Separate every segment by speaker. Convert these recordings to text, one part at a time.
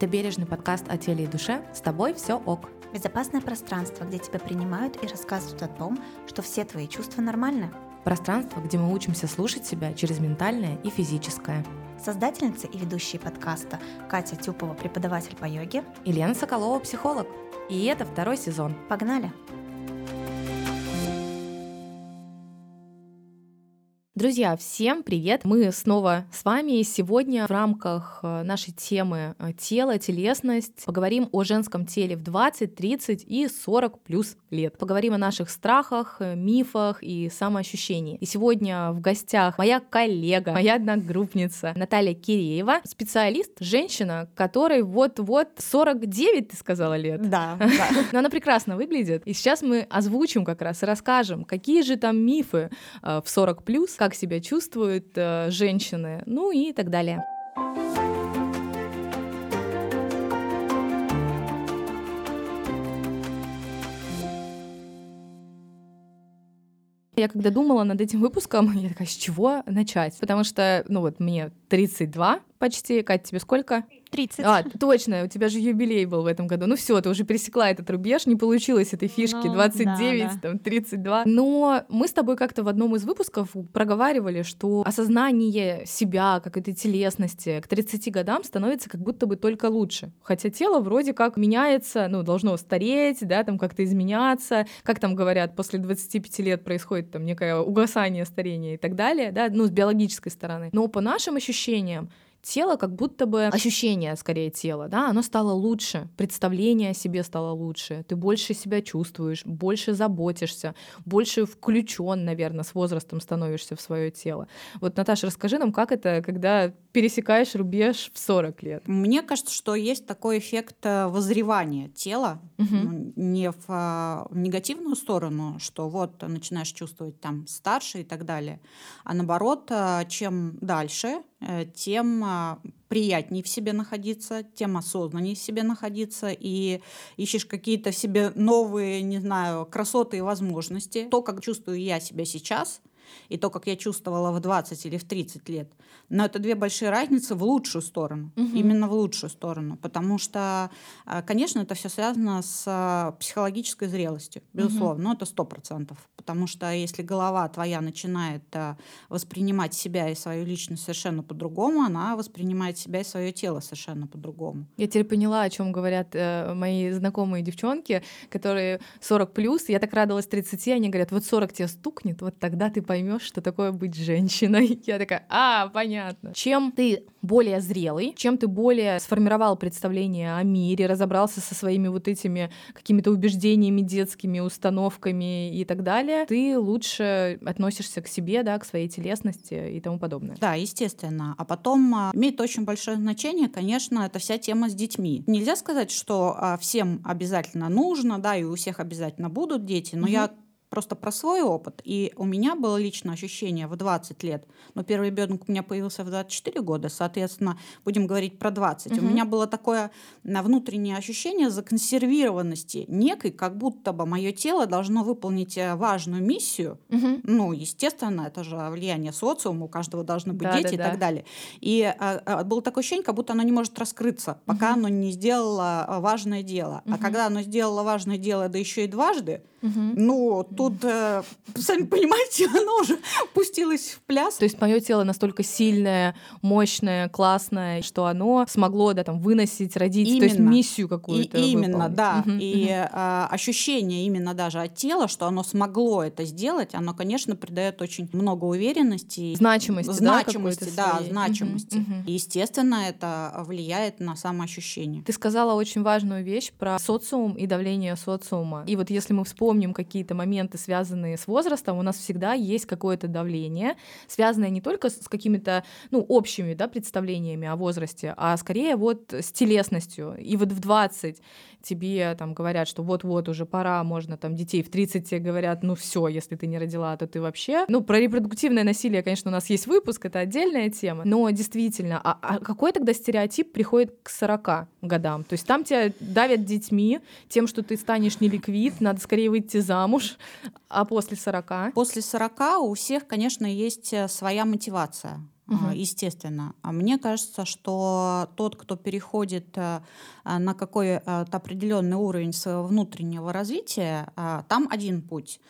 Speaker 1: Это бережный подкаст о теле и душе. С тобой все ок.
Speaker 2: Безопасное пространство, где тебя принимают и рассказывают о том, что все твои чувства нормальны.
Speaker 1: Пространство, где мы учимся слушать себя через ментальное и физическое.
Speaker 2: Создательница и ведущие подкаста Катя Тюпова, преподаватель по йоге.
Speaker 1: И Лена Соколова, психолог. И это второй сезон.
Speaker 2: Погнали!
Speaker 1: Друзья, всем привет! Мы снова с вами. Сегодня в рамках э, нашей темы э, тело, телесность поговорим о женском теле в 20, 30 и 40 плюс лет. Поговорим о наших страхах, э, мифах и самоощущении. И сегодня в гостях моя коллега, моя одногруппница Наталья Киреева, специалист, женщина, которой вот-вот 49, ты сказала, лет.
Speaker 2: Да,
Speaker 1: да. Но она прекрасно выглядит. И сейчас мы озвучим как раз и расскажем, какие же там мифы в 40 плюс, как как себя чувствуют э, женщины, ну и так далее. Я когда думала над этим выпуском, я такая, с чего начать? Потому что, ну вот, мне 32 почти. Катя, тебе сколько?
Speaker 2: 30.
Speaker 1: А, точно, у тебя же юбилей был в этом году. Ну все, ты уже пересекла этот рубеж, не получилось этой фишки ну, 29, да, да. там 32. Но мы с тобой как-то в одном из выпусков проговаривали, что осознание себя, как этой телесности к 30 годам становится как будто бы только лучше. Хотя тело вроде как меняется, ну, должно стареть, да, там как-то изменяться. Как там говорят, после 25 лет происходит там некое угасание, старение и так далее, да, ну, с биологической стороны. Но по нашим ощущениям, тело как будто бы ощущение скорее тела, да, оно стало лучше, представление о себе стало лучше, ты больше себя чувствуешь, больше заботишься, больше включен, наверное, с возрастом становишься в свое тело. Вот, Наташа, расскажи нам, как это, когда пересекаешь рубеж в 40 лет?
Speaker 3: Мне кажется, что есть такой эффект э, возревания тела, угу. не в, а, в негативную сторону, что вот начинаешь чувствовать там старше и так далее, а наоборот, э, чем дальше, Э, тем приятнее в себе находиться, тем осознаннее в себе находиться, и ищешь какие-то себе новые, не знаю, красоты и возможности. То, как чувствую я себя сейчас, и то, как я чувствовала в 20 или в 30 лет. Но это две большие разницы в лучшую сторону, угу. именно в лучшую сторону, потому что, а, конечно, это все связано с а, психологической зрелостью, безусловно, угу. но это сто процентов, потому что если голова твоя начинает а, воспринимать себя и свою личность совершенно по-другому, она воспринимает себя и свое тело совершенно по-другому.
Speaker 1: Я теперь поняла, о чем говорят э, мои знакомые девчонки, которые 40 плюс, я так радовалась 30, они говорят, вот 40 тебе стукнет, вот тогда ты поймешь, что такое быть женщиной. Я такая, а, понятно. Чем ты более зрелый, чем ты более сформировал представление о мире, разобрался со своими вот этими какими-то убеждениями детскими, установками и так далее, ты лучше относишься к себе, да, к своей телесности и тому подобное.
Speaker 3: Да, естественно. А потом а, имеет очень большое значение, конечно, это вся тема с детьми. Нельзя сказать, что а, всем обязательно нужно, да, и у всех обязательно будут дети, но угу. я просто про свой опыт. И у меня было личное ощущение в 20 лет, но первый ребенок у меня появился в 24 года, соответственно, будем говорить про 20. Угу. У меня было такое внутреннее ощущение законсервированности некой, как будто бы мое тело должно выполнить э, важную миссию. Угу. Ну, естественно, это же влияние социума, у каждого должны быть да, дети да, и да. так далее. И а, а, было такое ощущение, как будто оно не может раскрыться, пока угу. оно не сделало а, важное дело. Угу. А когда оно сделало важное дело, да еще и дважды, угу. ну, тут, э, сами понимаете, оно уже пустилось в пляс.
Speaker 1: То есть мое тело настолько сильное, мощное, классное, что оно смогло да, там, выносить, родить, именно. то есть миссию какую-то.
Speaker 3: И, именно, да. Угу, и угу. Э, ощущение именно даже от тела, что оно смогло это сделать, оно, конечно, придает очень много уверенности.
Speaker 1: Значимости,
Speaker 3: значимости,
Speaker 1: да,
Speaker 3: да значимости. Угу, угу. И, естественно, это влияет на самоощущение.
Speaker 1: Ты сказала очень важную вещь про социум и давление социума. И вот если мы вспомним какие-то моменты, моменты, связанные с возрастом, у нас всегда есть какое-то давление, связанное не только с какими-то ну, общими да, представлениями о возрасте, а скорее вот с телесностью. И вот в 20 тебе там говорят, что вот-вот уже пора, можно там детей, в 30 тебе говорят, ну все, если ты не родила, то ты вообще... Ну, про репродуктивное насилие, конечно, у нас есть выпуск, это отдельная тема, но действительно, а, а какой тогда стереотип приходит к 40 годам? То есть там тебя давят детьми, тем, что ты станешь неликвид, надо скорее выйти замуж, а после 40?
Speaker 3: После 40 у всех, конечно, есть э, своя мотивация угу. естественно. А мне кажется, что тот, кто переходит э, на какой-то определенный уровень своего внутреннего развития, там один путь.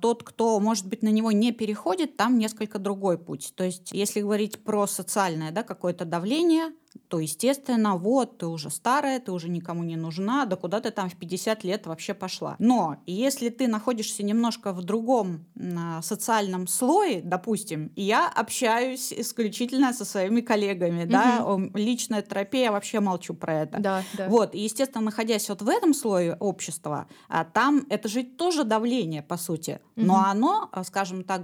Speaker 3: Тот, кто, может быть, на него не переходит, там несколько другой путь. То есть, если говорить про социальное да, какое-то давление, то, естественно, вот, ты уже старая, ты уже никому не нужна, да куда ты там в 50 лет вообще пошла. Но если ты находишься немножко в другом э, социальном слое, допустим, я общаюсь исключительно со своими коллегами, угу. да, личная терапия, я вообще молчу про это.
Speaker 1: Да, да.
Speaker 3: Вот, и, естественно, находясь вот в этом слое общества, а там это же тоже давление, по сути, угу. но оно, скажем так,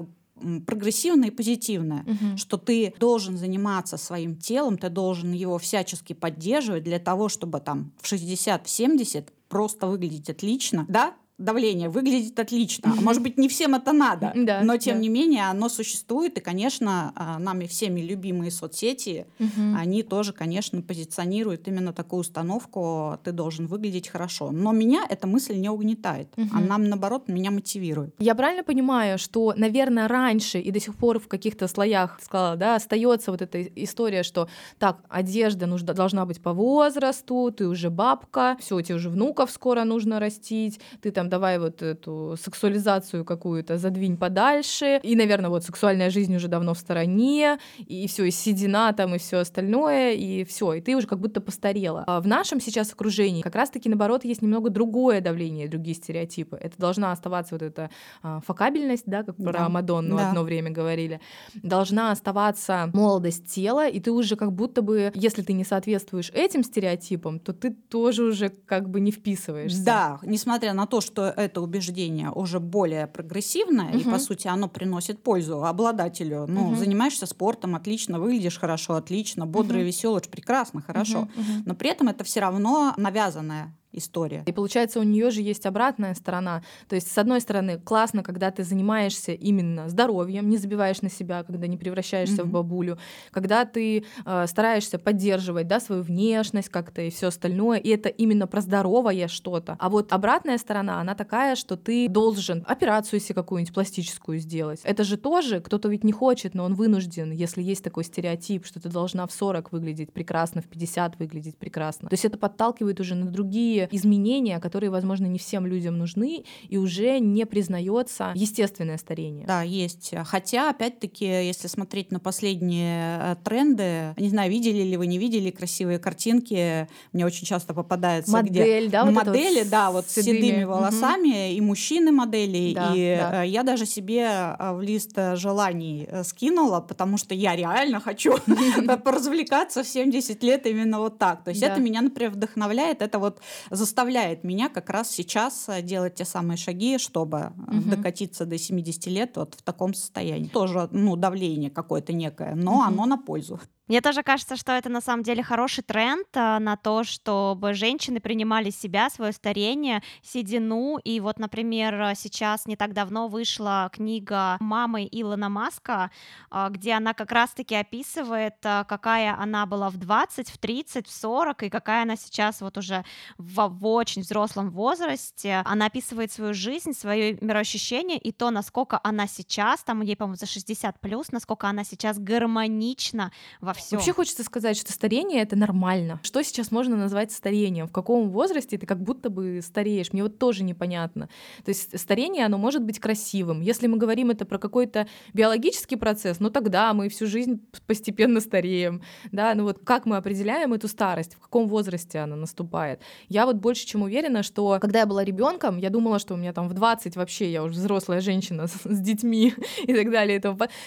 Speaker 3: прогрессивное и позитивное, угу. что ты должен заниматься своим телом, ты должен его всячески поддерживать для того, чтобы там в 60-70 просто выглядеть отлично, да, давление выглядит отлично. А может быть, не всем это надо, да, но тем да. не менее оно существует. И, конечно, а, нами всеми любимые соцсети, угу. они тоже, конечно, позиционируют именно такую установку, ты должен выглядеть хорошо. Но меня эта мысль не угнетает. Угу. Она, наоборот, меня мотивирует.
Speaker 1: Я правильно понимаю, что, наверное, раньше и до сих пор в каких-то слоях, сказала, да, остается вот эта история, что так, одежда нужна, должна быть по возрасту, ты уже бабка, все, тебе уже внуков скоро нужно растить, ты там давай вот эту сексуализацию какую-то задвинь подальше, и, наверное, вот сексуальная жизнь уже давно в стороне, и все, и седина там, и все остальное, и все, и ты уже как будто постарела. А в нашем сейчас окружении как раз-таки, наоборот, есть немного другое давление, другие стереотипы. Это должна оставаться вот эта а, фокабельность, да, как да. про Мадонну да. одно время говорили, должна оставаться молодость тела, и ты уже как будто бы, если ты не соответствуешь этим стереотипам, то ты тоже уже как бы не вписываешься.
Speaker 3: Да, несмотря на то, что это убеждение уже более прогрессивное, угу. и по сути оно приносит пользу обладателю. Ну, угу. занимаешься спортом, отлично, выглядишь хорошо, отлично, бодрый, угу. веселый, прекрасно, хорошо. Угу. Но при этом это все равно навязанное история.
Speaker 1: И получается, у нее же есть обратная сторона. То есть, с одной стороны, классно, когда ты занимаешься именно здоровьем, не забиваешь на себя, когда не превращаешься mm-hmm. в бабулю, когда ты э, стараешься поддерживать да, свою внешность как-то и все остальное, и это именно про здоровое что-то. А вот обратная сторона, она такая, что ты должен операцию себе какую-нибудь пластическую сделать. Это же тоже кто-то ведь не хочет, но он вынужден, если есть такой стереотип, что ты должна в 40 выглядеть прекрасно, в 50 выглядеть прекрасно. То есть это подталкивает уже на другие изменения, которые, возможно, не всем людям нужны, и уже не признается естественное старение.
Speaker 3: Да, есть. Хотя, опять-таки, если смотреть на последние э, тренды, не знаю, видели ли вы, не видели красивые картинки, мне очень часто попадается,
Speaker 1: Модель,
Speaker 3: где
Speaker 1: да,
Speaker 3: вот модели, вот да, вот с седыми, седыми волосами, угу. и мужчины модели, да, и да. Э, я даже себе э, в лист желаний скинула, потому что я реально хочу поразвлекаться в 70 лет именно вот так. То есть это меня, например, вдохновляет, это вот заставляет меня как раз сейчас э, делать те самые шаги, чтобы угу. докатиться до 70 лет вот в таком состоянии. Тоже ну, давление какое-то некое, но угу. оно на пользу.
Speaker 4: Мне тоже кажется, что это на самом деле хороший тренд а, на то, чтобы женщины принимали себя, свое старение, седину. И вот, например, сейчас не так давно вышла книга мамы Илона Маска, а, где она как раз-таки описывает, а, какая она была в 20, в 30, в 40, и какая она сейчас вот уже в, в очень взрослом возрасте. Она описывает свою жизнь, свое мироощущение и то, насколько она сейчас, там ей, по-моему, за 60 плюс, насколько она сейчас гармонична во всем.
Speaker 1: Вообще хочется сказать, что старение это нормально. Что сейчас можно назвать старением? В каком возрасте ты как будто бы стареешь? Мне вот тоже непонятно. То есть старение, оно может быть красивым. Если мы говорим это про какой-то биологический процесс, ну тогда мы всю жизнь постепенно стареем. Да, ну вот как мы определяем эту старость? В каком возрасте она наступает? Я вот больше чем уверена, что когда я была ребенком, я думала, что у меня там в 20 вообще я уже взрослая женщина с, с детьми и так далее.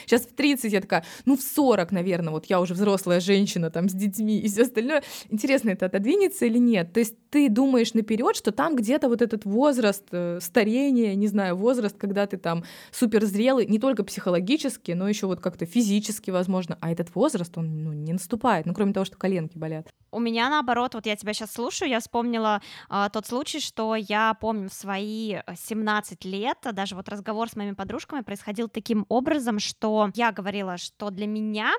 Speaker 1: Сейчас в 30 я такая, ну в 40, наверное, вот я уже взрослая женщина там с детьми и все остальное. Интересно, это отодвинется или нет? То есть ты думаешь наперед, что там где-то вот этот возраст э, старения, не знаю, возраст, когда ты там супер зрелый, не только психологически, но еще вот как-то физически, возможно, а этот возраст, он ну, не наступает, ну, кроме того, что коленки болят.
Speaker 4: У меня наоборот, вот я тебя сейчас слушаю, я вспомнила э, тот случай, что я помню в свои 17 лет, даже вот разговор с моими подружками происходил таким образом, что я говорила, что для меня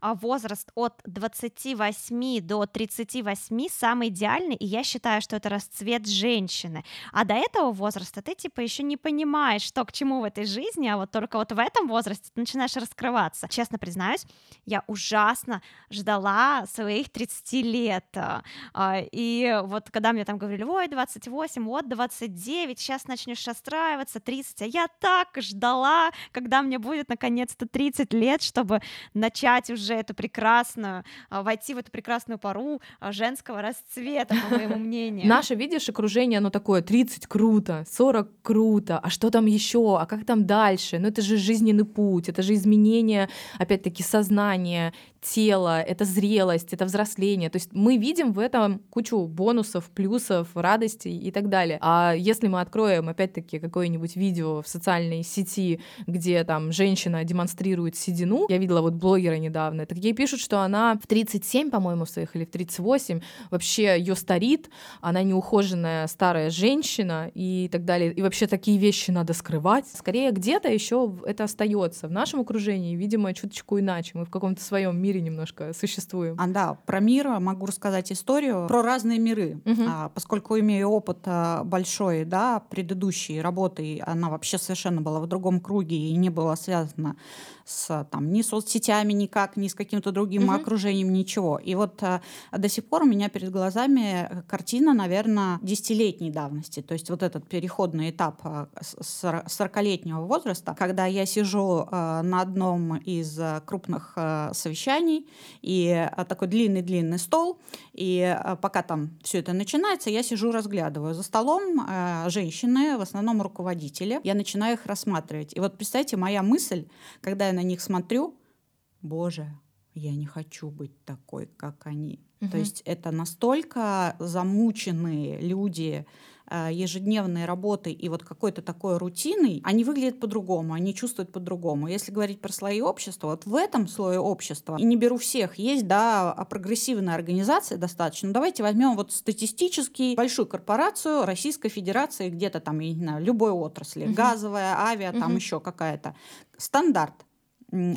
Speaker 4: возраст от 28 до 38 самый идеальный, и я считаю, что это расцвет женщины. А до этого возраста ты типа еще не понимаешь, что к чему в этой жизни, а вот только вот в этом возрасте ты начинаешь раскрываться. Честно признаюсь, я ужасно ждала своих 30 лет. А, и вот когда мне там говорили, ой, 28, вот 29, сейчас начнешь расстраиваться, 30, а я так ждала, когда мне будет наконец-то 30 лет, чтобы начать уже эту прекрасную, а, войти в эту прекрасную пару а, женского расцвета, по моему мнению.
Speaker 1: Наше, видишь, окружение, оно такое, 30 круто, 40 круто, а что там еще, а как там дальше? Ну это же жизненный путь, это же изменение, опять-таки, сознания, тела, это зрелость, это взросление. То есть мы видим в этом кучу бонусов, плюсов, радостей и так далее. А если мы откроем, опять-таки, какое-нибудь видео в социальной сети, где там женщина демонстрирует седину, я видела вот блогера недавно, так ей пишут, что она в 37, по-моему, в своих или в 38 вообще ее старит, она неухоженная старая женщина и так далее. И вообще такие вещи надо скрывать. Скорее где-то еще это остается в нашем окружении, видимо, чуточку иначе. Мы в каком-то своем мире немножко существуем.
Speaker 3: А, да, про мир могу рассказать историю про разные миры, угу. а, поскольку имею опыт а, большой, да, предыдущей работы, она вообще совершенно была в другом круге и не была связана с там, ни соцсетями никак, ни с каким-то другим угу. окружением, ничего. И вот а, до сих пор у меня перед глазами картина, наверное, десятилетней давности. То есть вот этот переходный этап а, 40-летнего возраста, когда я сижу а, на одном из крупных а, совещаний, и а, такой длинный-длинный стол, и а, пока там все это начинается, я сижу, разглядываю. За столом а, женщины, в основном руководители, я начинаю их рассматривать. И вот представьте, моя мысль, когда я на них смотрю, боже, я не хочу быть такой, как они. Угу. То есть это настолько замученные люди, Э, ежедневной работы и вот какой-то такой рутиной, они выглядят по-другому, они чувствуют по-другому. Если говорить про слои общества, вот в этом слое общества, и не беру всех, есть, да, а прогрессивная организация достаточно. Давайте возьмем вот статистически большую корпорацию Российской Федерации, где-то там, я не знаю, любой отрасли, угу. газовая, авиа, угу. там еще какая-то. Стандарт.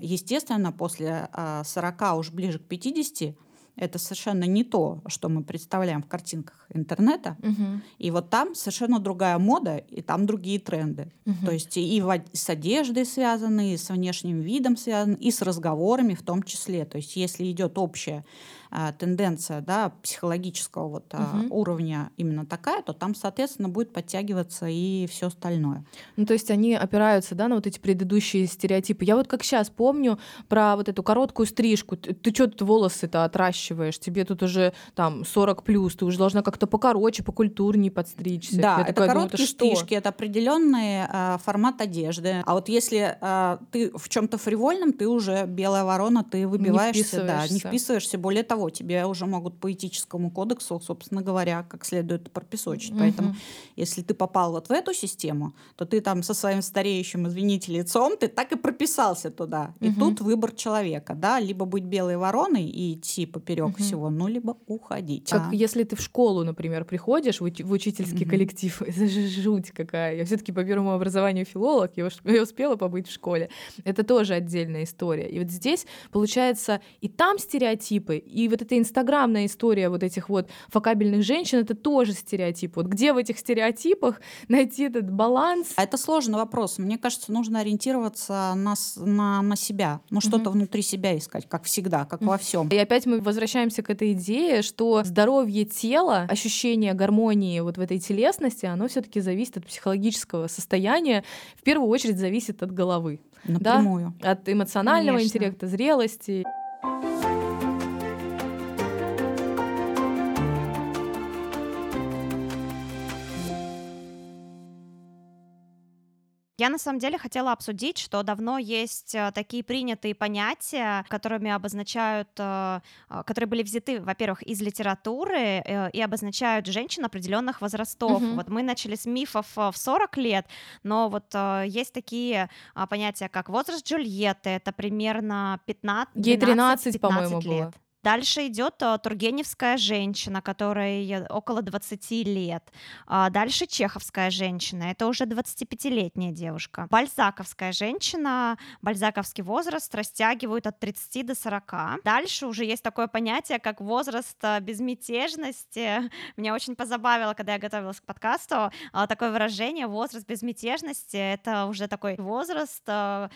Speaker 3: Естественно, после 40, а, уж ближе к 50, это совершенно не то, что мы представляем в картинках интернета. Угу. И вот там совершенно другая мода, и там другие тренды. Угу. То есть и в, с одеждой связаны, и с внешним видом связаны, и с разговорами в том числе. То есть если идет общая а, тенденция да, психологического вот, угу. уровня именно такая, то там, соответственно, будет подтягиваться и все остальное.
Speaker 1: Ну, то есть они опираются да, на вот эти предыдущие стереотипы. Я вот как сейчас помню про вот эту короткую стрижку. Ты, ты что тут волосы-то отращиваешь? Тебе тут уже там 40 плюс, ты уже должна как-то покороче, покультурнее подстричься.
Speaker 3: Да, Я это такая, короткие думаю, это стрижки, это определенный э, формат одежды. А вот если э, ты в чем-то фривольном, ты уже белая ворона, ты выбиваешься, не да, не вписываешься. Более того, того, тебя уже могут по этическому кодексу, собственно говоря, как следует пропесочить. Угу. Поэтому, если ты попал вот в эту систему, то ты там со своим стареющим, извините, лицом, ты так и прописался туда. И угу. тут выбор человека, да, либо быть белой вороной и идти поперек угу. всего, ну, либо уходить.
Speaker 1: Как а. если ты в школу, например, приходишь, в, в учительский угу. коллектив, это же жуть какая. Я все-таки по первому образованию филолог, я, я успела побыть в школе. Это тоже отдельная история. И вот здесь, получается, и там стереотипы, и вот эта инстаграмная история вот этих вот факабельных женщин, это тоже стереотип. Вот где в этих стереотипах найти этот баланс?
Speaker 3: А это сложный вопрос. Мне кажется, нужно ориентироваться на, на, на себя, ну что-то угу. внутри себя искать, как всегда, как во всем.
Speaker 1: И опять мы возвращаемся к этой идее, что здоровье тела, ощущение гармонии вот в этой телесности, оно все-таки зависит от психологического состояния, в первую очередь зависит от головы.
Speaker 3: Напрямую.
Speaker 1: Да? От эмоционального Конечно. интеллекта, зрелости.
Speaker 4: Я на самом деле хотела обсудить, что давно есть э, такие принятые понятия, которыми обозначают, э, э, которые были взяты, во-первых, из литературы и обозначают женщин определенных возрастов. Угу. Вот мы начали с мифов в 40 лет, но вот есть такие понятия, как возраст Джульетты, это примерно 15
Speaker 1: Ей 13, по-моему, было.
Speaker 4: Дальше идет а, Тургеневская женщина, которой около 20 лет. А дальше Чеховская женщина, это уже 25-летняя девушка. Бальзаковская женщина, бальзаковский возраст растягивают от 30 до 40. Дальше уже есть такое понятие, как возраст а, безмятежности. Меня очень позабавило, когда я готовилась к подкасту, а, такое выражение возраст безмятежности. Это уже такой возраст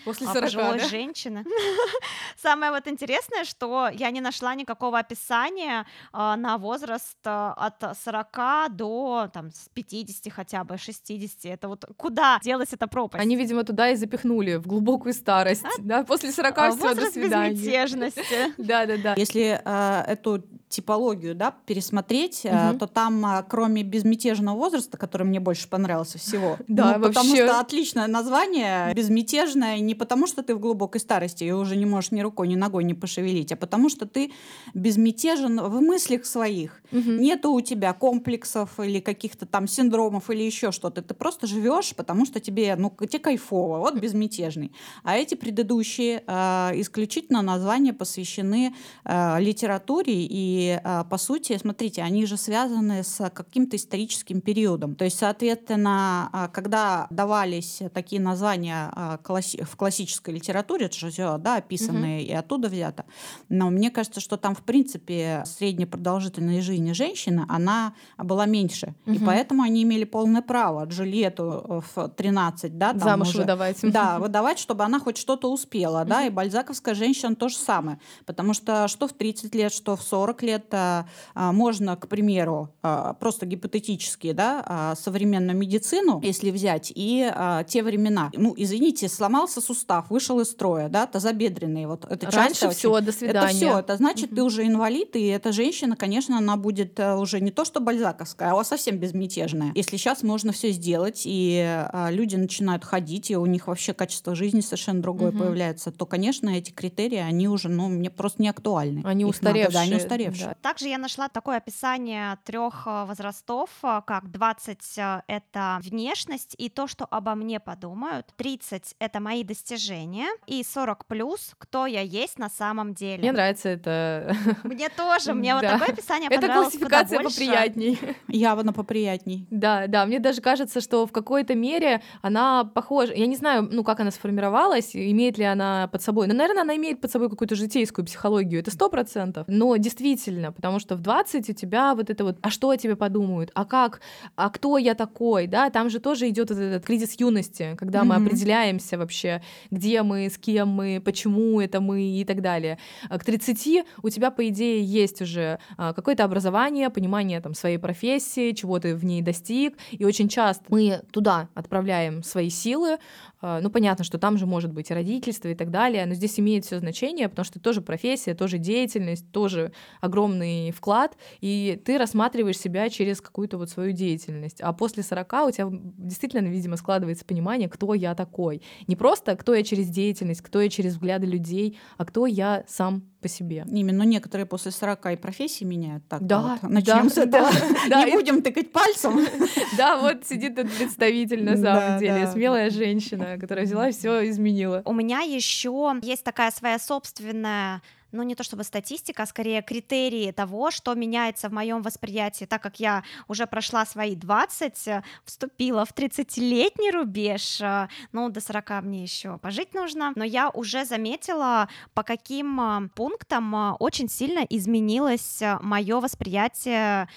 Speaker 1: После 40,
Speaker 4: пожилой
Speaker 1: да?
Speaker 4: женщины. Самое вот интересное, что я не нашла никакого описания на возраст от 40 до там, 50 хотя бы, 60. Это вот куда делась эта пропасть?
Speaker 1: Они, видимо, туда и запихнули, в глубокую старость. А? Да, после 40 а, все, до свидания.
Speaker 4: безмятежности.
Speaker 1: Да, да, да.
Speaker 3: Если э, эту типологию да, пересмотреть, угу. то там, а, кроме безмятежного возраста, который мне больше понравился всего,
Speaker 1: да,
Speaker 3: ну, потому что отличное название, безмятежное не потому, что ты в глубокой старости и уже не можешь ни рукой, ни ногой не пошевелить, а потому что ты безмятежен в мыслях своих. Угу. Нету у тебя комплексов или каких-то там синдромов или еще что-то. Ты просто живешь, потому что тебе, ну, тебе кайфово, вот безмятежный. А эти предыдущие э, исключительно названия посвящены э, литературе и а, по сути, смотрите, они же связаны с каким-то историческим периодом. То есть, соответственно, когда давались такие названия а, в классической литературе, это же все да, описанные угу. и оттуда взято. Но мне кажется, что там, в принципе, средняя продолжительность жизни женщины, она была меньше. Угу. И поэтому они имели полное право Джульетту в 13, да, там
Speaker 1: Замуж
Speaker 3: уже,
Speaker 1: выдавать.
Speaker 3: Да, выдавать, чтобы она хоть что-то успела, да, и бальзаковская женщина то же самое. Потому что что в 30 лет, что в 40 лет, лет можно, к примеру, а, просто гипотетически, да, а, современную медицину, если взять, и а, те времена. Ну, извините, сломался сустав, вышел из строя, да, тазобедренный. Вот это
Speaker 1: Раньше все,
Speaker 3: очень...
Speaker 1: до свидания.
Speaker 3: Это все, это значит, угу. ты уже инвалид, и эта женщина, конечно, она будет уже не то что бальзаковская, а совсем безмятежная. Если сейчас можно все сделать, и люди начинают ходить, и у них вообще качество жизни совершенно другое угу. появляется, то, конечно, эти критерии, они уже, ну, мне просто не актуальны.
Speaker 1: Они Их устаревшие. Надо,
Speaker 3: да, они устаревшие. Да.
Speaker 4: Также я нашла такое описание трех э, возрастов, э, как 20 э, это внешность и то, что обо мне подумают, 30 это мои достижения, и 40 плюс, кто я есть на самом деле.
Speaker 1: Мне нравится это.
Speaker 4: Мне тоже, мне вот такое описание понравилось
Speaker 1: Это классификация поприятней.
Speaker 3: Явно поприятней.
Speaker 1: Да, да, мне даже кажется, что в какой-то мере она похожа, я не знаю, ну, как она сформировалась, имеет ли она под собой, но, наверное, она имеет под собой какую-то житейскую психологию, это сто процентов, но действительно, потому что в 20 у тебя вот это вот, а что о тебе подумают, а как, а кто я такой, да, там же тоже идет вот этот кризис юности, когда мы определяемся вообще, где мы, с кем мы, почему это мы и так далее. К 30 у тебя, по идее, есть уже а, какое-то образование, понимание там своей профессии, чего ты в ней достиг, и очень часто мы туда отправляем свои силы, ну, понятно, что там же может быть и родительство и так далее, но здесь имеет все значение, потому что тоже профессия, тоже деятельность, тоже огромный вклад, и ты рассматриваешь себя через какую-то вот свою деятельность. А после 40 у тебя действительно, видимо, складывается понимание, кто я такой. Не просто кто я через деятельность, кто я через взгляды людей, а кто я сам по себе.
Speaker 3: Именно, но некоторые после 40 и профессии меняют. Так,
Speaker 1: да,
Speaker 3: вот. Начнем
Speaker 1: да,
Speaker 3: с этого. Да, Не будем тыкать пальцем.
Speaker 1: Да, вот сидит этот представитель на самом деле, смелая женщина, которая взяла и все изменила.
Speaker 4: У меня еще есть такая своя собственная ну не то чтобы статистика, а скорее критерии того, что меняется в моем восприятии, так как я уже прошла свои 20, э, вступила в 30-летний рубеж, э, ну до 40 мне еще пожить нужно, но я уже заметила, по каким э, пунктам очень сильно изменилось мое восприятие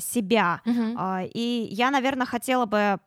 Speaker 4: себя. Uh-huh. И я, наверное, хотела бы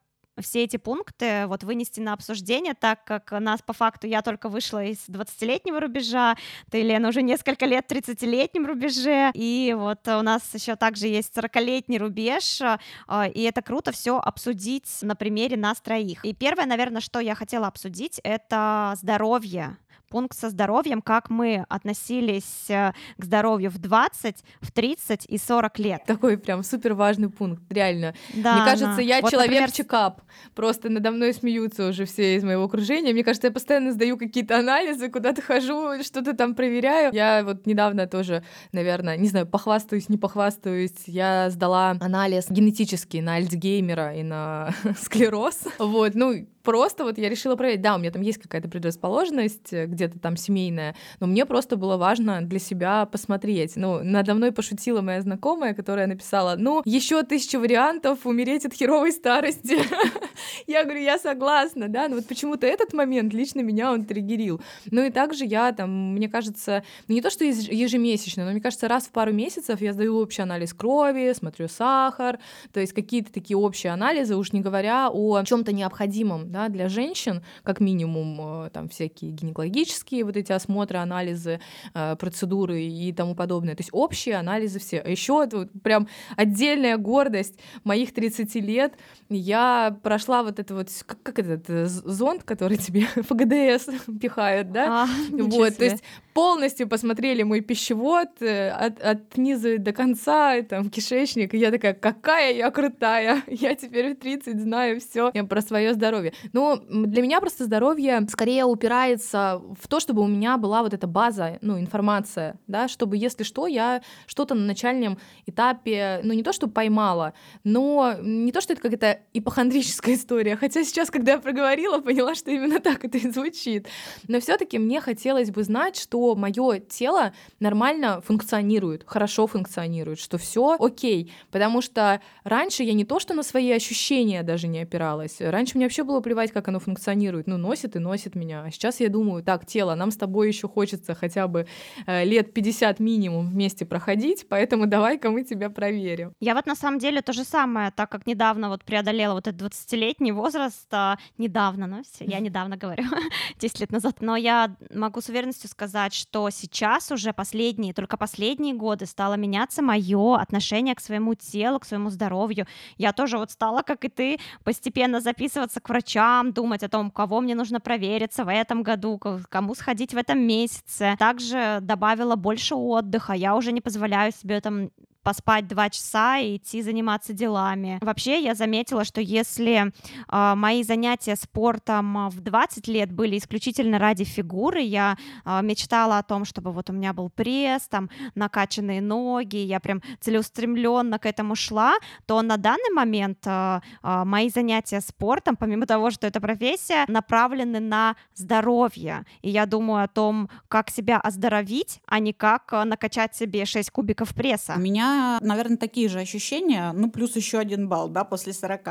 Speaker 4: все эти пункты вот вынести на обсуждение, так как нас по факту я только вышла из 20-летнего рубежа, ты, Лена, уже несколько лет в 30-летнем рубеже, и вот у нас еще также есть 40-летний рубеж, а, и это круто все обсудить на примере нас троих. И первое, наверное, что я хотела обсудить, это здоровье пункт со здоровьем, как мы относились э, к здоровью в 20, в 30 и 40 лет.
Speaker 1: Такой прям супер важный пункт, реально.
Speaker 4: Да,
Speaker 1: Мне кажется,
Speaker 4: да.
Speaker 1: я
Speaker 4: вот,
Speaker 1: человек
Speaker 4: например...
Speaker 1: чекап. Просто надо мной смеются уже все из моего окружения. Мне кажется, я постоянно сдаю какие-то анализы, куда-то хожу, что-то там проверяю. Я вот недавно тоже, наверное, не знаю, похвастаюсь, не похвастаюсь, я сдала анализ генетический на Альцгеймера и на склероз. Вот, ну, просто вот я решила проверить, да, у меня там есть какая-то предрасположенность, э, где-то там семейная, но мне просто было важно для себя посмотреть. Ну, надо мной пошутила моя знакомая, которая написала, ну, еще тысяча вариантов умереть от херовой старости. Я говорю, я согласна, да, но вот почему-то этот момент лично меня он триггерил. Ну и также я там, мне кажется, ну не то, что ежемесячно, но мне кажется, раз в пару месяцев я сдаю общий анализ крови, смотрю сахар, то есть какие-то такие общие анализы, уж не говоря о чем-то необходимом, да, для женщин, как минимум э, там всякие гинекологические вот эти осмотры, анализы, э, процедуры и тому подобное. То есть общие анализы все. А еще это прям отдельная гордость моих 30 лет. Я прошла вот это вот, как, как этот э, зонд, который тебе в ГДС пихают, да? А, вот, то есть полностью посмотрели мой пищевод от, от низа до конца, там, кишечник, и я такая, какая я крутая, я теперь в 30 знаю все про свое здоровье. Но для меня просто здоровье скорее упирается в то, чтобы у меня была вот эта база, ну, информация, да, чтобы, если что, я что-то на начальном этапе, ну, не то, что поймала, но не то, что это какая-то ипохондрическая история, хотя сейчас, когда я проговорила, поняла, что именно так это и звучит. Но все-таки мне хотелось бы знать, что мое тело нормально функционирует, хорошо функционирует, что все окей. Потому что раньше я не то, что на свои ощущения даже не опиралась. Раньше мне вообще было плевать, как оно функционирует. Ну, носит и носит меня. А сейчас я думаю, так, тело, нам с тобой еще хочется хотя бы э, лет 50 минимум вместе проходить, поэтому давай-ка мы тебя проверим.
Speaker 4: Я вот на самом деле то же самое, так как недавно вот преодолела вот этот 20-летний возраст, а, недавно, ну, я недавно говорю, 10 лет назад, но я могу с уверенностью сказать, что сейчас уже последние, только последние годы стало меняться мое отношение к своему телу, к своему здоровью. Я тоже вот стала, как и ты, постепенно записываться к врачам, думать о том, кого мне нужно провериться в этом году, кому сходить в этом месяце. Также добавила больше отдыха. Я уже не позволяю себе там поспать два часа и идти заниматься делами. Вообще я заметила, что если э, мои занятия спортом в 20 лет были исключительно ради фигуры, я э, мечтала о том, чтобы вот у меня был пресс, там накачанные ноги, я прям целеустремленно к этому шла, то на данный момент э, э, мои занятия спортом, помимо того, что это профессия, направлены на здоровье. И я думаю о том, как себя оздоровить, а не как накачать себе 6 кубиков пресса.
Speaker 3: У меня наверное, такие же ощущения, ну, плюс еще один балл, да, после 40.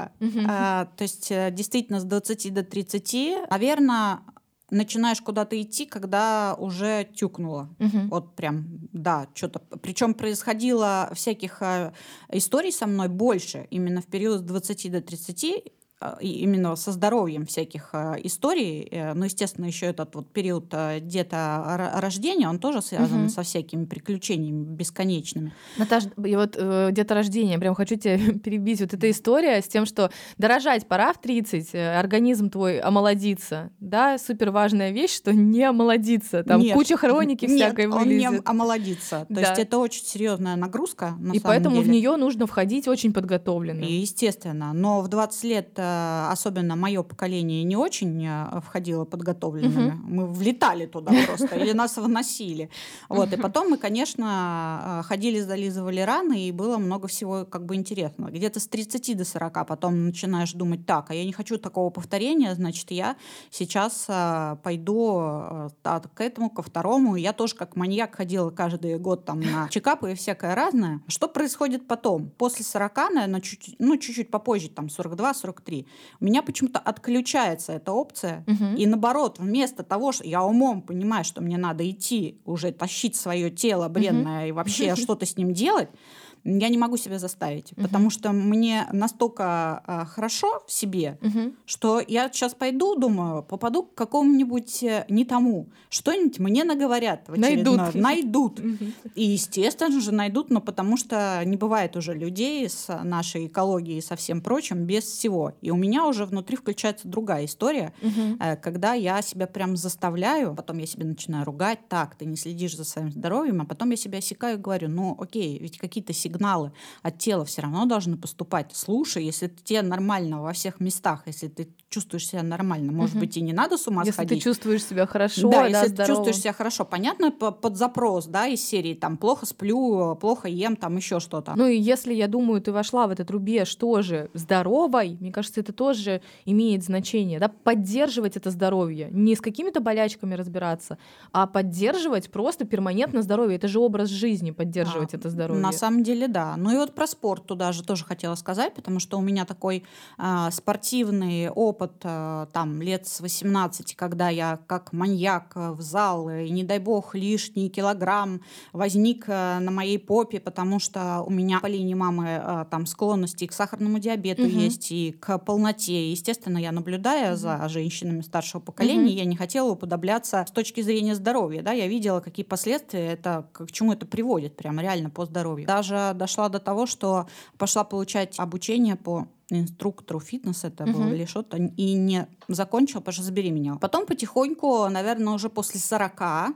Speaker 3: А, то есть, э, действительно, с 20 до 30, наверное, начинаешь куда-то идти, когда уже тюкнуло. Угу. Вот прям, да, что-то. Причем происходило всяких э, историй со мной больше именно в период с 20 до 30, а, именно со здоровьем всяких а, историй. Э, ну, естественно, еще этот вот период а, где-то рождения, он тоже связан угу. со всякими приключениями бесконечными.
Speaker 1: Наташа, и вот э, где-то рождение, прям хочу тебя перебить. Вот эта история с тем, что дорожать пора в 30, э, организм твой омолодится, да, супер важная вещь, что не омолодиться. Там нет, куча хроники нет, всякой
Speaker 3: он вылезет. не омолодится. То да. есть это очень серьезная нагрузка. На
Speaker 1: и поэтому деле. в нее нужно входить очень подготовленно. И
Speaker 3: естественно. Но в 20 лет Э, особенно мое поколение, не очень э, входило подготовленными. Uh-huh. Мы влетали туда просто, или нас выносили. Вот, и потом мы, конечно, э, ходили, зализывали раны, и было много всего как бы интересного. Где-то с 30 до 40 потом начинаешь думать, так, а я не хочу такого повторения, значит, я сейчас пойду к этому, ко второму. Я тоже как маньяк ходила каждый год там на чекапы и всякое разное. Что происходит потом? После 40, наверное, чуть, ну, чуть-чуть попозже, там 42-43, внутри. У меня почему-то отключается эта опция. Угу. И наоборот, вместо того, что я умом понимаю, что мне надо идти уже тащить свое тело бренное угу. и вообще что-то с ним делать, я не могу себя заставить, угу. потому что мне настолько а, хорошо в себе, угу. что я сейчас пойду, думаю, попаду к какому-нибудь э, не тому, что-нибудь мне наговорят.
Speaker 1: Найдут.
Speaker 3: Найдут. Угу. И, естественно же, найдут, но потому что не бывает уже людей с нашей экологией и со всем прочим без всего. И у меня уже внутри включается другая история, угу. когда я себя прям заставляю, потом я себя начинаю ругать, так, ты не следишь за своим здоровьем, а потом я себя осекаю и говорю, ну окей, ведь какие-то сигналы сигналы от тела все равно должны поступать. Слушай, если тебе нормально во всех местах, если ты чувствуешь себя нормально, может угу. быть, и не надо с ума
Speaker 1: если
Speaker 3: сходить.
Speaker 1: Если ты чувствуешь себя хорошо,
Speaker 3: да,
Speaker 1: да
Speaker 3: если
Speaker 1: здорово.
Speaker 3: ты чувствуешь себя хорошо, понятно, под запрос, да, из серии там плохо сплю, плохо ем, там еще что-то.
Speaker 1: Ну и если, я думаю, ты вошла в этот рубеж тоже здоровой, мне кажется, это тоже имеет значение, да, поддерживать это здоровье, не с какими-то болячками разбираться, а поддерживать просто перманентно здоровье. Это же образ жизни, поддерживать а, это здоровье.
Speaker 3: На самом деле, да. Ну и вот про спорт туда же тоже хотела сказать, потому что у меня такой э, спортивный опыт э, там лет с 18, когда я как маньяк в зал, и не дай бог лишний килограмм возник э, на моей попе, потому что у меня по линии мамы э, там склонности к сахарному диабету угу. есть и к полноте. Естественно, я наблюдая угу. за женщинами старшего поколения, угу. я не хотела уподобляться с точки зрения здоровья. Да? Я видела, какие последствия это, к чему это приводит, прям реально по здоровью. Даже дошла до того, что пошла получать обучение по инструктору фитнеса это uh-huh. было или что-то, и не закончила, потому что забеременела. Потом потихоньку, наверное, уже после 40 а,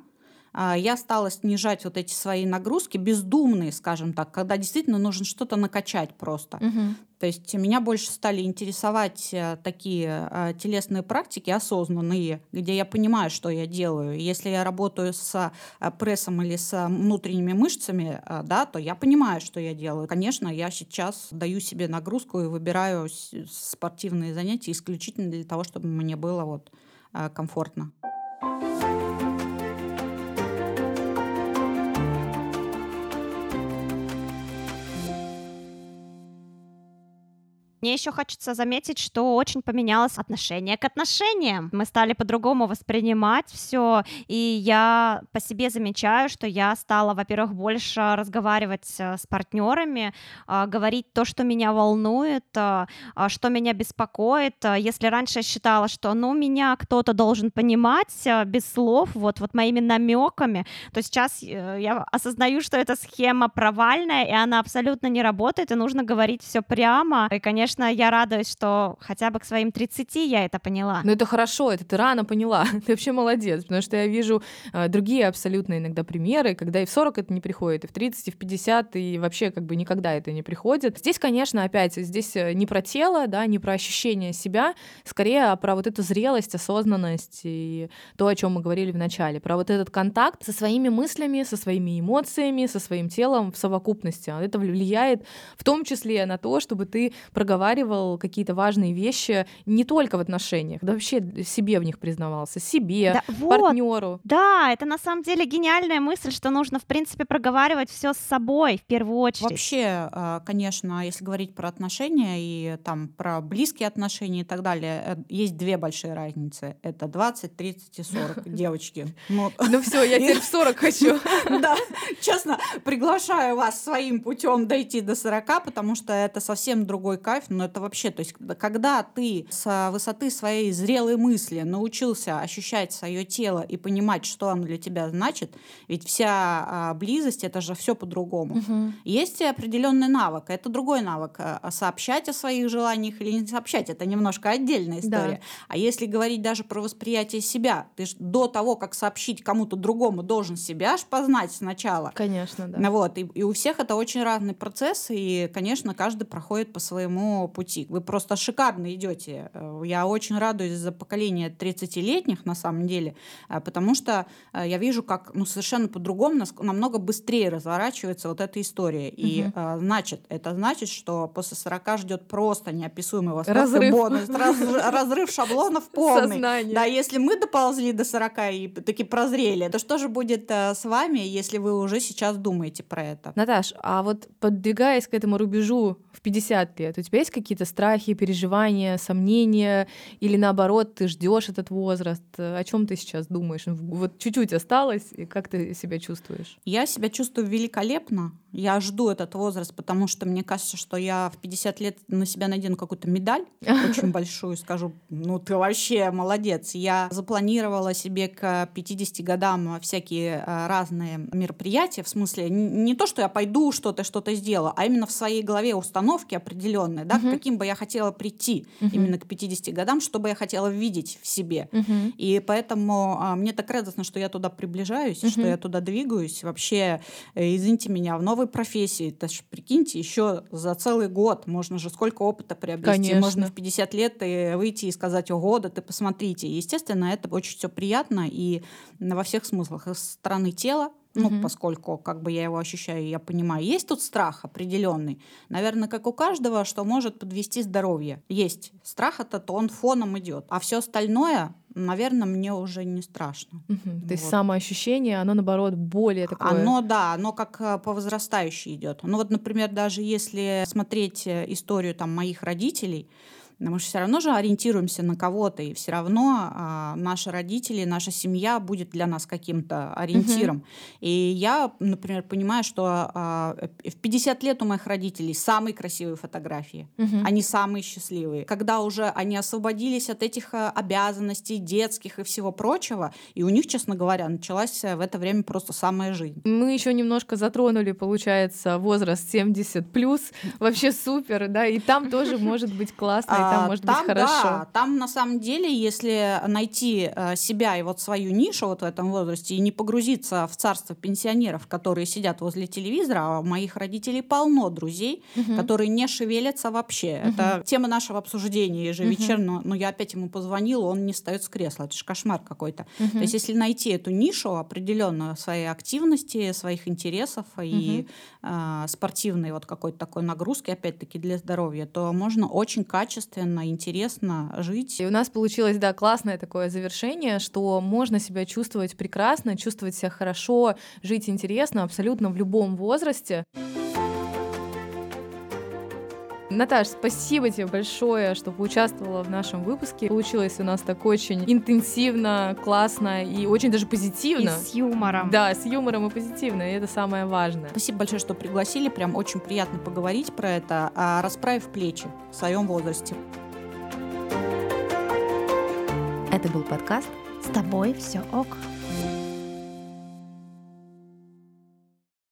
Speaker 3: я стала снижать вот эти свои нагрузки, бездумные, скажем так, когда действительно нужно что-то накачать просто. Угу. То есть меня больше стали интересовать э, такие э, телесные практики осознанные, где я понимаю, что я делаю. Если я работаю с э, прессом или с внутренними мышцами, да, то я понимаю, что я делаю. Конечно, я сейчас даю себе нагрузку и выбираю спортивные занятия исключительно для того, чтобы мне было вот комфортно.
Speaker 4: Мне еще хочется заметить, что очень поменялось отношение к отношениям. Мы стали по-другому воспринимать все, и я по себе замечаю, что я стала, во-первых, больше разговаривать э, с партнерами, а, говорить то, что меня волнует, а, а, что меня беспокоит. Если раньше я считала, что, ну, меня кто-то должен понимать э, без слов, вот, вот моими намеками, то сейчас э, я осознаю, что эта схема провальная, и она абсолютно не работает, и нужно говорить все прямо. И, конечно, конечно, я радуюсь, что хотя бы к своим 30 я это поняла.
Speaker 1: Ну это хорошо, это ты рано поняла. ты вообще молодец, потому что я вижу э, другие абсолютно иногда примеры, когда и в 40 это не приходит, и в 30, и в 50, и вообще как бы никогда это не приходит. Здесь, конечно, опять, здесь э, не про тело, да, не про ощущение себя, скорее про вот эту зрелость, осознанность и то, о чем мы говорили в начале, про вот этот контакт со своими мыслями, со своими эмоциями, со своим телом в совокупности. Это влияет в том числе на то, чтобы ты проговаривал проговаривал какие-то важные вещи не только в отношениях, да вообще себе в них признавался, себе, да, вот, партнеру.
Speaker 4: Да, это на самом деле гениальная мысль, что нужно, в принципе, проговаривать все с собой в первую очередь.
Speaker 3: Вообще, а, конечно, если говорить про отношения и там про близкие отношения и так далее, э, есть две большие разницы. Это 20, 30 и 40 девочки.
Speaker 1: Ну, ну все, я теперь в 40 хочу.
Speaker 3: Да, честно, приглашаю вас своим путем дойти до 40, потому что это совсем другой кайф, но это вообще, то есть когда ты с высоты своей зрелой мысли научился ощущать свое тело и понимать, что оно для тебя значит, ведь вся а, близость это же все по-другому. Угу. Есть определенный навык, это другой навык. А, сообщать о своих желаниях или не сообщать, это немножко отдельная история. Да. А если говорить даже про восприятие себя, ты ж до того, как сообщить кому-то другому, должен себя ж познать сначала.
Speaker 1: Конечно, да.
Speaker 3: Вот, и, и у всех это очень разный процесс, и, конечно, каждый проходит по своему пути. Вы просто шикарно идете. Э, я очень радуюсь за поколение 30-летних, на самом деле, э, потому что э, я вижу, как ну, совершенно по-другому, намного быстрее разворачивается вот эта история. И угу. значит, это значит, что после 40 ждет просто неописуемый восторг разрыв. бонус, раз, разрыв шаблонов полный. Сознание. Да, если мы доползли до 40 и таки прозрели, то что же будет с вами, если вы уже сейчас думаете про это?
Speaker 1: Наташ, а вот подвигаясь к этому рубежу в 50 лет, у тебя есть какие-то страхи, переживания, сомнения, или наоборот, ты ждешь этот возраст? О чем ты сейчас думаешь? Вот чуть-чуть осталось, и как ты себя чувствуешь?
Speaker 3: Я себя чувствую великолепно. Я жду этот возраст, потому что мне кажется, что я в 50 лет на себя надену какую-то медаль очень большую, скажу, ну ты вообще молодец. Я запланировала себе к 50 годам всякие э, разные мероприятия, в смысле не то, что я пойду что-то, что-то сделаю, а именно в своей голове установки определенные, да, угу. каким бы я хотела прийти угу. именно к 50 годам, что бы я хотела видеть в себе. Угу. И поэтому а, мне так радостно, что я туда приближаюсь, угу. что я туда двигаюсь. Вообще, э, извините меня, в новом новой профессии. Это ж, прикиньте, еще за целый год можно же сколько опыта приобрести.
Speaker 1: Конечно.
Speaker 3: Можно в 50 лет и выйти и сказать, ого, да ты посмотрите. Естественно, это очень все приятно и во всех смыслах. И со стороны тела, ну, угу. поскольку как бы я его ощущаю, я понимаю, есть тут страх определенный. Наверное, как у каждого, что может подвести здоровье. Есть страх этот, он фоном идет. А все остальное, наверное, мне уже не страшно.
Speaker 1: Угу. Вот. То есть самоощущение, оно наоборот более такое.
Speaker 3: Оно, да, оно как э, по возрастающей идет. Ну вот, например, даже если смотреть э, историю там моих родителей, мы же все равно же ориентируемся на кого-то, и все равно а, наши родители, наша семья будет для нас каким-то ориентиром. Угу. И я, например, понимаю, что а, в 50 лет у моих родителей самые красивые фотографии, угу. они самые счастливые. Когда уже они освободились от этих а, обязанностей детских и всего прочего, и у них, честно говоря, началась в это время просто самая жизнь.
Speaker 1: Мы еще немножко затронули, получается, возраст 70 плюс, вообще супер, да, и там тоже может быть классно там может там, быть хорошо. Да,
Speaker 3: там на самом деле, если найти э, себя и вот свою нишу вот в этом возрасте и не погрузиться в царство пенсионеров, которые сидят возле телевизора, а у моих родителей полно друзей, угу. которые не шевелятся вообще. Угу. Это тема нашего обсуждения ежевечерного. Угу. Но я опять ему позвонила, он не встает с кресла. Это же кошмар какой-то. Угу. То есть если найти эту нишу определенную своей активности, своих интересов угу. и э, спортивной вот какой-то такой нагрузки, опять-таки для здоровья, то можно очень качественно качественно, интересно жить.
Speaker 1: И у нас получилось, да, классное такое завершение, что можно себя чувствовать прекрасно, чувствовать себя хорошо, жить интересно абсолютно в любом возрасте. Наташ, спасибо тебе большое, что поучаствовала в нашем выпуске. Получилось у нас так очень интенсивно, классно и очень даже позитивно. И
Speaker 4: с юмором.
Speaker 1: Да, с юмором и позитивно, и это самое важное.
Speaker 3: Спасибо большое, что пригласили. Прям очень приятно поговорить про это, а расправив плечи в своем возрасте.
Speaker 2: Это был подкаст
Speaker 4: «С тобой все ок».